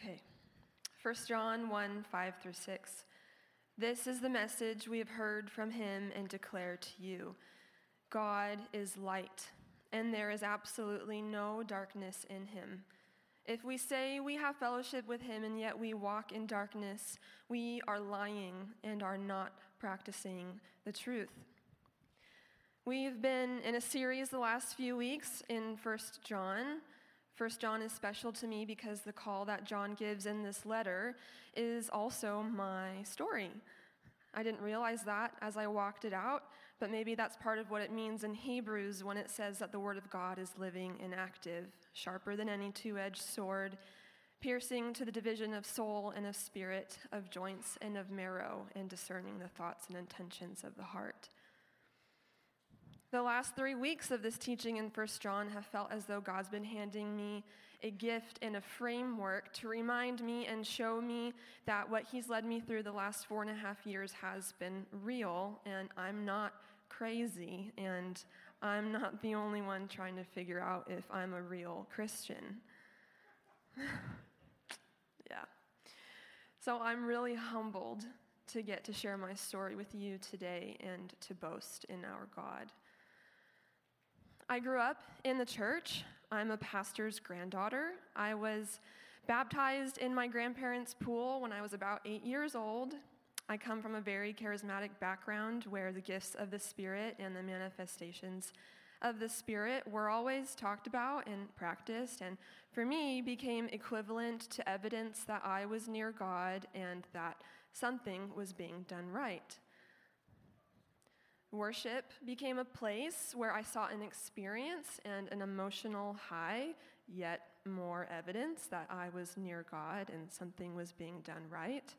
Okay. 1 John 1 5 through 6. This is the message we have heard from him and declare to you God is light, and there is absolutely no darkness in him. If we say we have fellowship with him and yet we walk in darkness, we are lying and are not practicing the truth. We've been in a series the last few weeks in 1 John. 1 John is special to me because the call that John gives in this letter is also my story. I didn't realize that as I walked it out, but maybe that's part of what it means in Hebrews when it says that the Word of God is living and active, sharper than any two edged sword, piercing to the division of soul and of spirit, of joints and of marrow, and discerning the thoughts and intentions of the heart. The last three weeks of this teaching in 1 John have felt as though God's been handing me a gift and a framework to remind me and show me that what He's led me through the last four and a half years has been real, and I'm not crazy, and I'm not the only one trying to figure out if I'm a real Christian. yeah. So I'm really humbled to get to share my story with you today and to boast in our God. I grew up in the church. I'm a pastor's granddaughter. I was baptized in my grandparents' pool when I was about eight years old. I come from a very charismatic background where the gifts of the Spirit and the manifestations of the Spirit were always talked about and practiced, and for me became equivalent to evidence that I was near God and that something was being done right. Worship became a place where I saw an experience and an emotional high, yet more evidence that I was near God and something was being done right.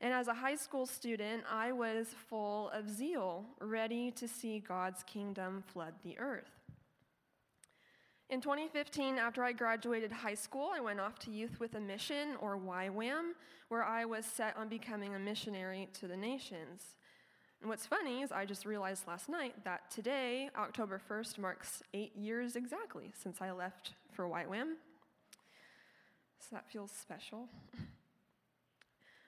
And as a high school student, I was full of zeal, ready to see God's kingdom flood the earth. In 2015, after I graduated high school, I went off to Youth with a Mission, or YWAM, where I was set on becoming a missionary to the nations. And what's funny is I just realized last night that today, October 1st, marks eight years exactly since I left for YWAM. So that feels special.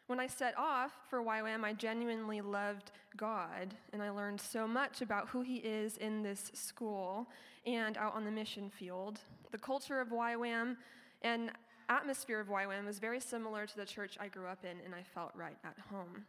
When I set off for YWAM, I genuinely loved God, and I learned so much about who He is in this school and out on the mission field. The culture of YWAM and atmosphere of YWAM was very similar to the church I grew up in, and I felt right at home.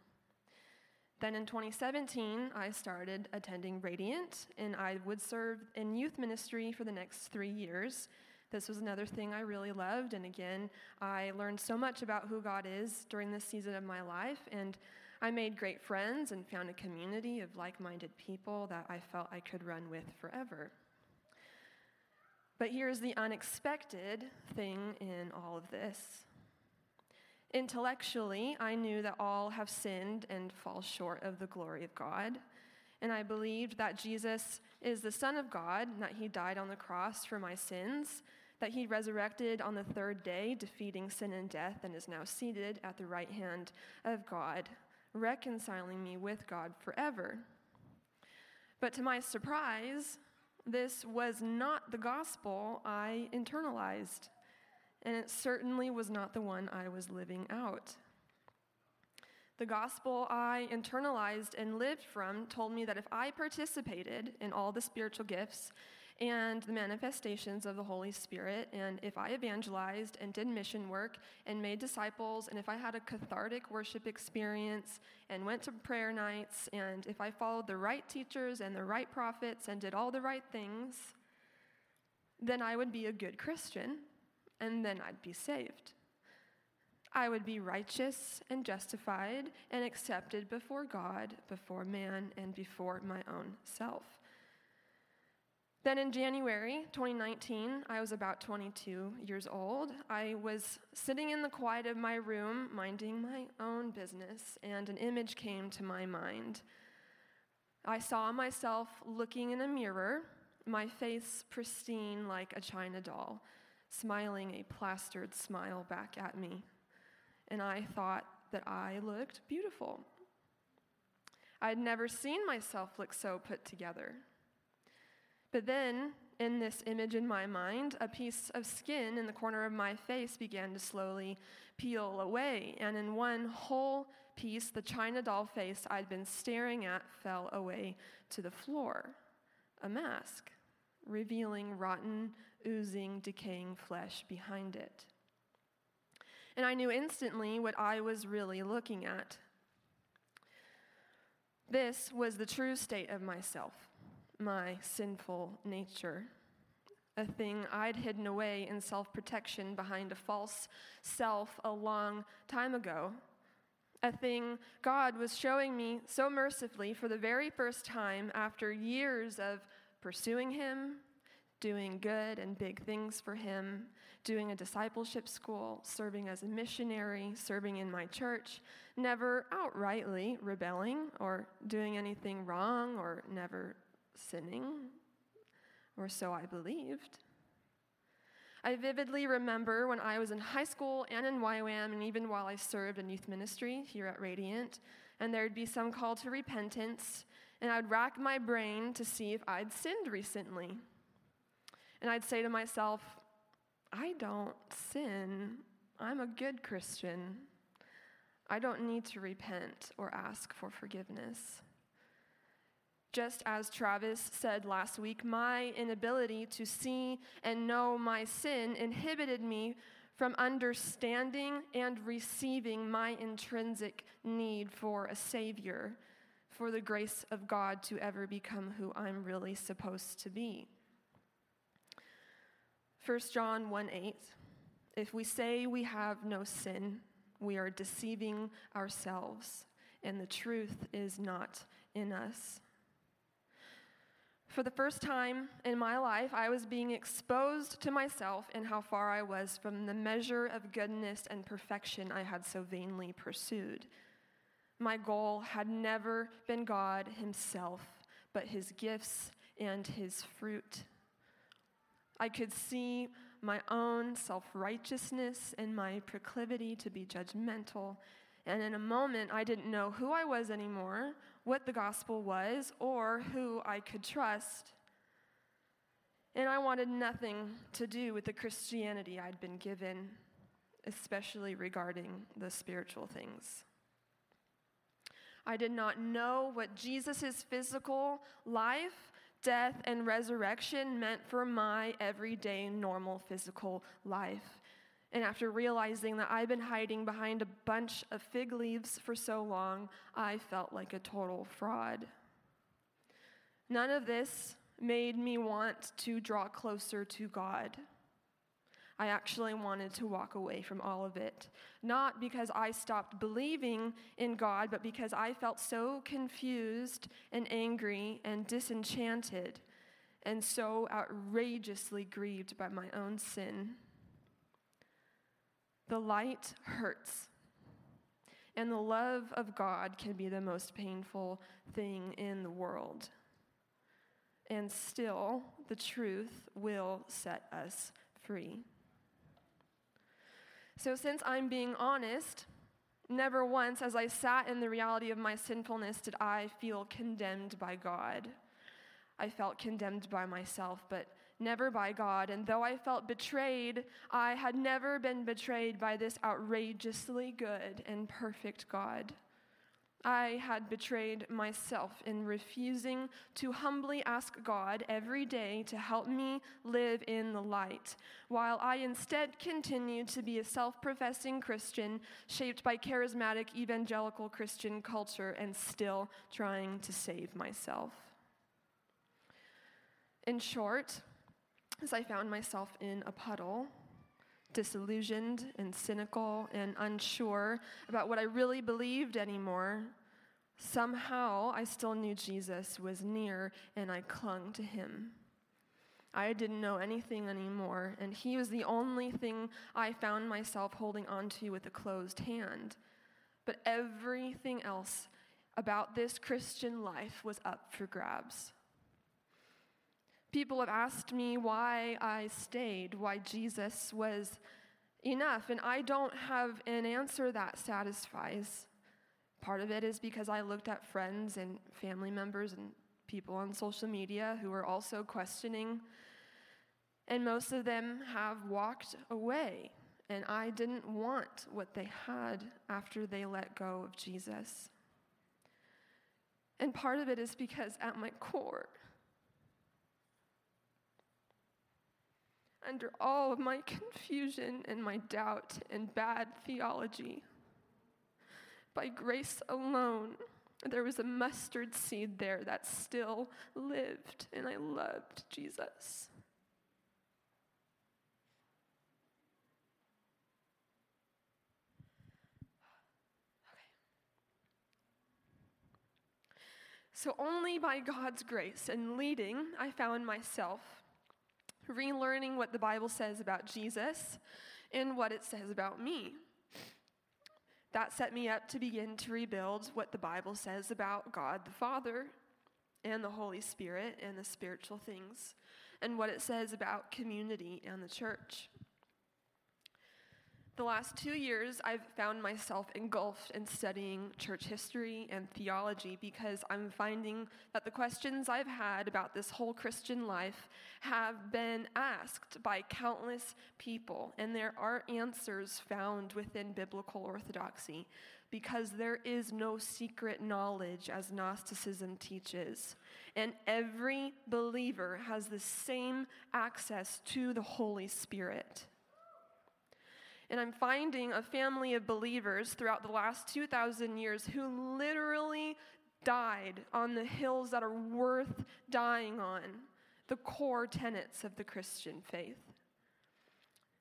Then in 2017, I started attending Radiant, and I would serve in youth ministry for the next three years. This was another thing I really loved, and again, I learned so much about who God is during this season of my life, and I made great friends and found a community of like minded people that I felt I could run with forever. But here's the unexpected thing in all of this Intellectually, I knew that all have sinned and fall short of the glory of God. And I believed that Jesus is the Son of God, and that he died on the cross for my sins, that he resurrected on the third day, defeating sin and death, and is now seated at the right hand of God, reconciling me with God forever. But to my surprise, this was not the gospel I internalized and it certainly was not the one I was living out. The gospel I internalized and lived from told me that if I participated in all the spiritual gifts and the manifestations of the Holy Spirit, and if I evangelized and did mission work and made disciples, and if I had a cathartic worship experience and went to prayer nights, and if I followed the right teachers and the right prophets and did all the right things, then I would be a good Christian and then I'd be saved. I would be righteous and justified and accepted before God, before man, and before my own self. Then in January 2019, I was about 22 years old. I was sitting in the quiet of my room, minding my own business, and an image came to my mind. I saw myself looking in a mirror, my face pristine like a china doll, smiling a plastered smile back at me. And I thought that I looked beautiful. I had never seen myself look so put together. But then, in this image in my mind, a piece of skin in the corner of my face began to slowly peel away, and in one whole piece, the china doll face I'd been staring at fell away to the floor. A mask, revealing rotten, oozing, decaying flesh behind it. And I knew instantly what I was really looking at. This was the true state of myself my sinful nature, a thing I'd hidden away in self protection behind a false self a long time ago, a thing God was showing me so mercifully for the very first time after years of pursuing Him, doing good and big things for Him, doing a discipleship school, serving as a missionary, serving in my church, never outrightly rebelling or doing anything wrong or never sinning, or so I believed. I vividly remember when I was in high school and in YWAM, and even while I served in youth ministry here at Radiant, and there'd be some call to repentance, and I'd rack my brain to see if I'd sinned recently. And I'd say to myself, I don't sin. I'm a good Christian. I don't need to repent or ask for forgiveness. Just as Travis said last week, my inability to see and know my sin inhibited me from understanding and receiving my intrinsic need for a Savior, for the grace of God to ever become who I'm really supposed to be. 1 John 1 8. If we say we have no sin, we are deceiving ourselves, and the truth is not in us. For the first time in my life, I was being exposed to myself and how far I was from the measure of goodness and perfection I had so vainly pursued. My goal had never been God Himself, but His gifts and His fruit. I could see my own self righteousness and my proclivity to be judgmental. And in a moment, I didn't know who I was anymore what the gospel was or who I could trust. And I wanted nothing to do with the Christianity I'd been given, especially regarding the spiritual things. I did not know what Jesus' physical life, death, and resurrection meant for my everyday, normal physical life. And after realizing that I'd been hiding behind a bunch of fig leaves for so long, I felt like a total fraud. None of this made me want to draw closer to God. I actually wanted to walk away from all of it. Not because I stopped believing in God, but because I felt so confused and angry and disenchanted and so outrageously grieved by my own sin. The light hurts. And the love of God can be the most painful thing in the world. And still, the truth will set us free. So, since I'm being honest, never once as I sat in the reality of my sinfulness did I feel condemned by God. I felt condemned by myself, but never by God. And though I felt betrayed, I had never been betrayed by this outrageously good and perfect God. I had betrayed myself in refusing to humbly ask God every day to help me live in the light, while I instead continued to be a self professing Christian shaped by charismatic evangelical Christian culture and still trying to save myself. In short, as I found myself in a puddle, disillusioned and cynical and unsure about what I really believed anymore, somehow I still knew Jesus was near and I clung to him. I didn't know anything anymore, and He was the only thing I found myself holding onto with a closed hand. But everything else about this Christian life was up for grabs. People have asked me why I stayed, why Jesus was enough, and I don't have an answer that satisfies. Part of it is because I looked at friends and family members and people on social media who are also questioning, and most of them have walked away. And I didn't want what they had after they let go of Jesus. And part of it is because at my core, under all of my confusion and my doubt and bad theology, by grace alone, there was a mustard seed there that still lived, and I loved Jesus. So, only by God's grace and leading, I found myself relearning what the Bible says about Jesus and what it says about me. That set me up to begin to rebuild what the Bible says about God the Father and the Holy Spirit and the spiritual things, and what it says about community and the church. The last two years, I've found myself engulfed in studying church history and theology because I'm finding that the questions I've had about this whole Christian life have been asked by countless people, and there are answers found within biblical orthodoxy because there is no secret knowledge as Gnosticism teaches. And every believer has the same access to the Holy Spirit. And I'm finding a family of believers throughout the last 2,000 years who literally died on the hills that are worth dying on, the core tenets of the Christian faith.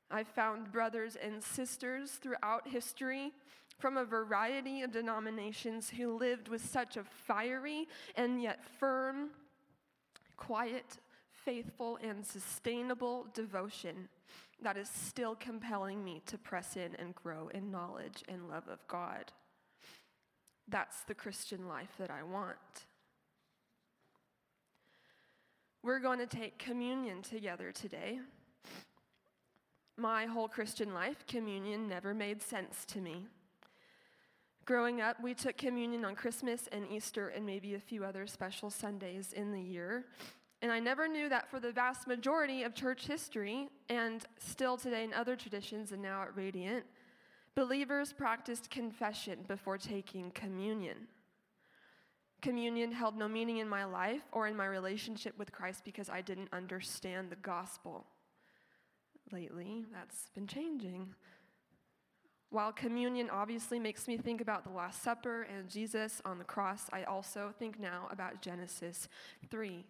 I've found brothers and sisters throughout history from a variety of denominations who lived with such a fiery and yet firm, quiet, faithful, and sustainable devotion that is still compelling me to press in and grow in knowledge and love of God. That's the Christian life that I want. We're going to take communion together today. My whole Christian life, communion never made sense to me. Growing up, we took communion on Christmas and Easter and maybe a few other special Sundays in the year. And I never knew that for the vast majority of church history, and still today in other traditions and now at Radiant, believers practiced confession before taking communion. Communion held no meaning in my life or in my relationship with Christ because I didn't understand the gospel. Lately, that's been changing. While communion obviously makes me think about the Last Supper and Jesus on the cross, I also think now about Genesis 3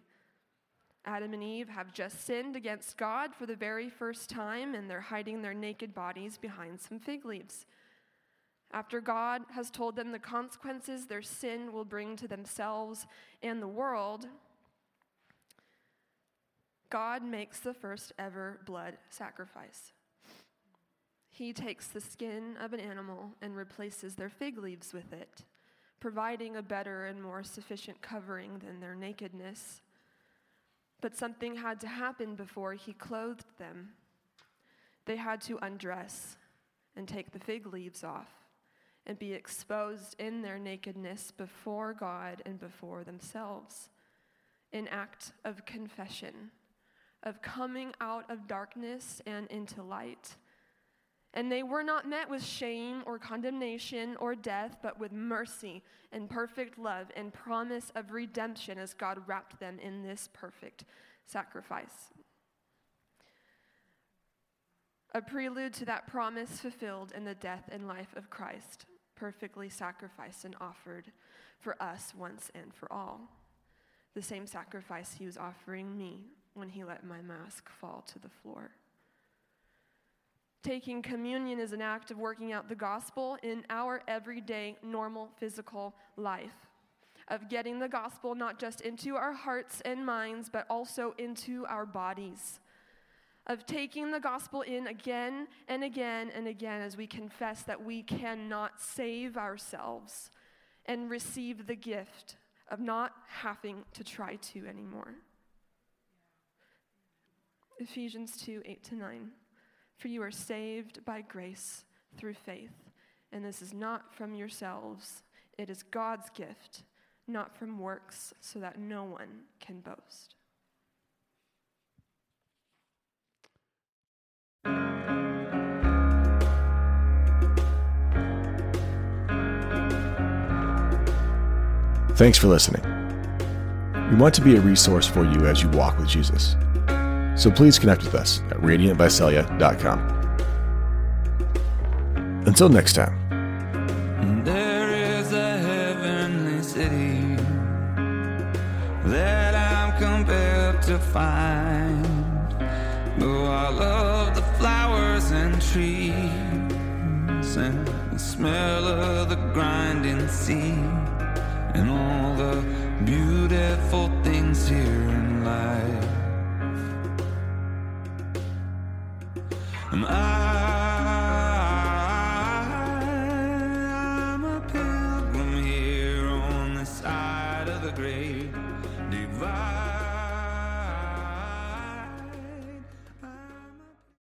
Adam and Eve have just sinned against God for the very first time, and they're hiding their naked bodies behind some fig leaves. After God has told them the consequences their sin will bring to themselves and the world, God makes the first ever blood sacrifice. He takes the skin of an animal and replaces their fig leaves with it, providing a better and more sufficient covering than their nakedness. But something had to happen before he clothed them. They had to undress and take the fig leaves off and be exposed in their nakedness before God and before themselves. An act of confession, of coming out of darkness and into light and they were not met with shame or condemnation or death, but with mercy and perfect love and promise of redemption as God wrapped them in this perfect sacrifice. A prelude to that promise fulfilled in the death and life of Christ, perfectly sacrificed and offered for us once and for all. The same sacrifice he was offering me when he let my mask fall to the floor. Taking communion is an act of working out the gospel in our everyday, normal, physical life. of getting the gospel not just into our hearts and minds, but also into our bodies. Of taking the gospel in again and again and again as we confess that we cannot save ourselves and receive the gift of not having to try to anymore. Ephesians 2 8 to 9. For you are saved by grace through faith, and this is not from yourselves, it is God's gift, not from works, so that no one can boast. Thanks for listening. We want to be a resource for you as you walk with Jesus. So please connect with us at radiantvisalia.com. Until next time. There is a heavenly city that I'm compelled to find. I love the flowers and trees and the smell of the grinding sea and all the beautiful things here in life. Am I?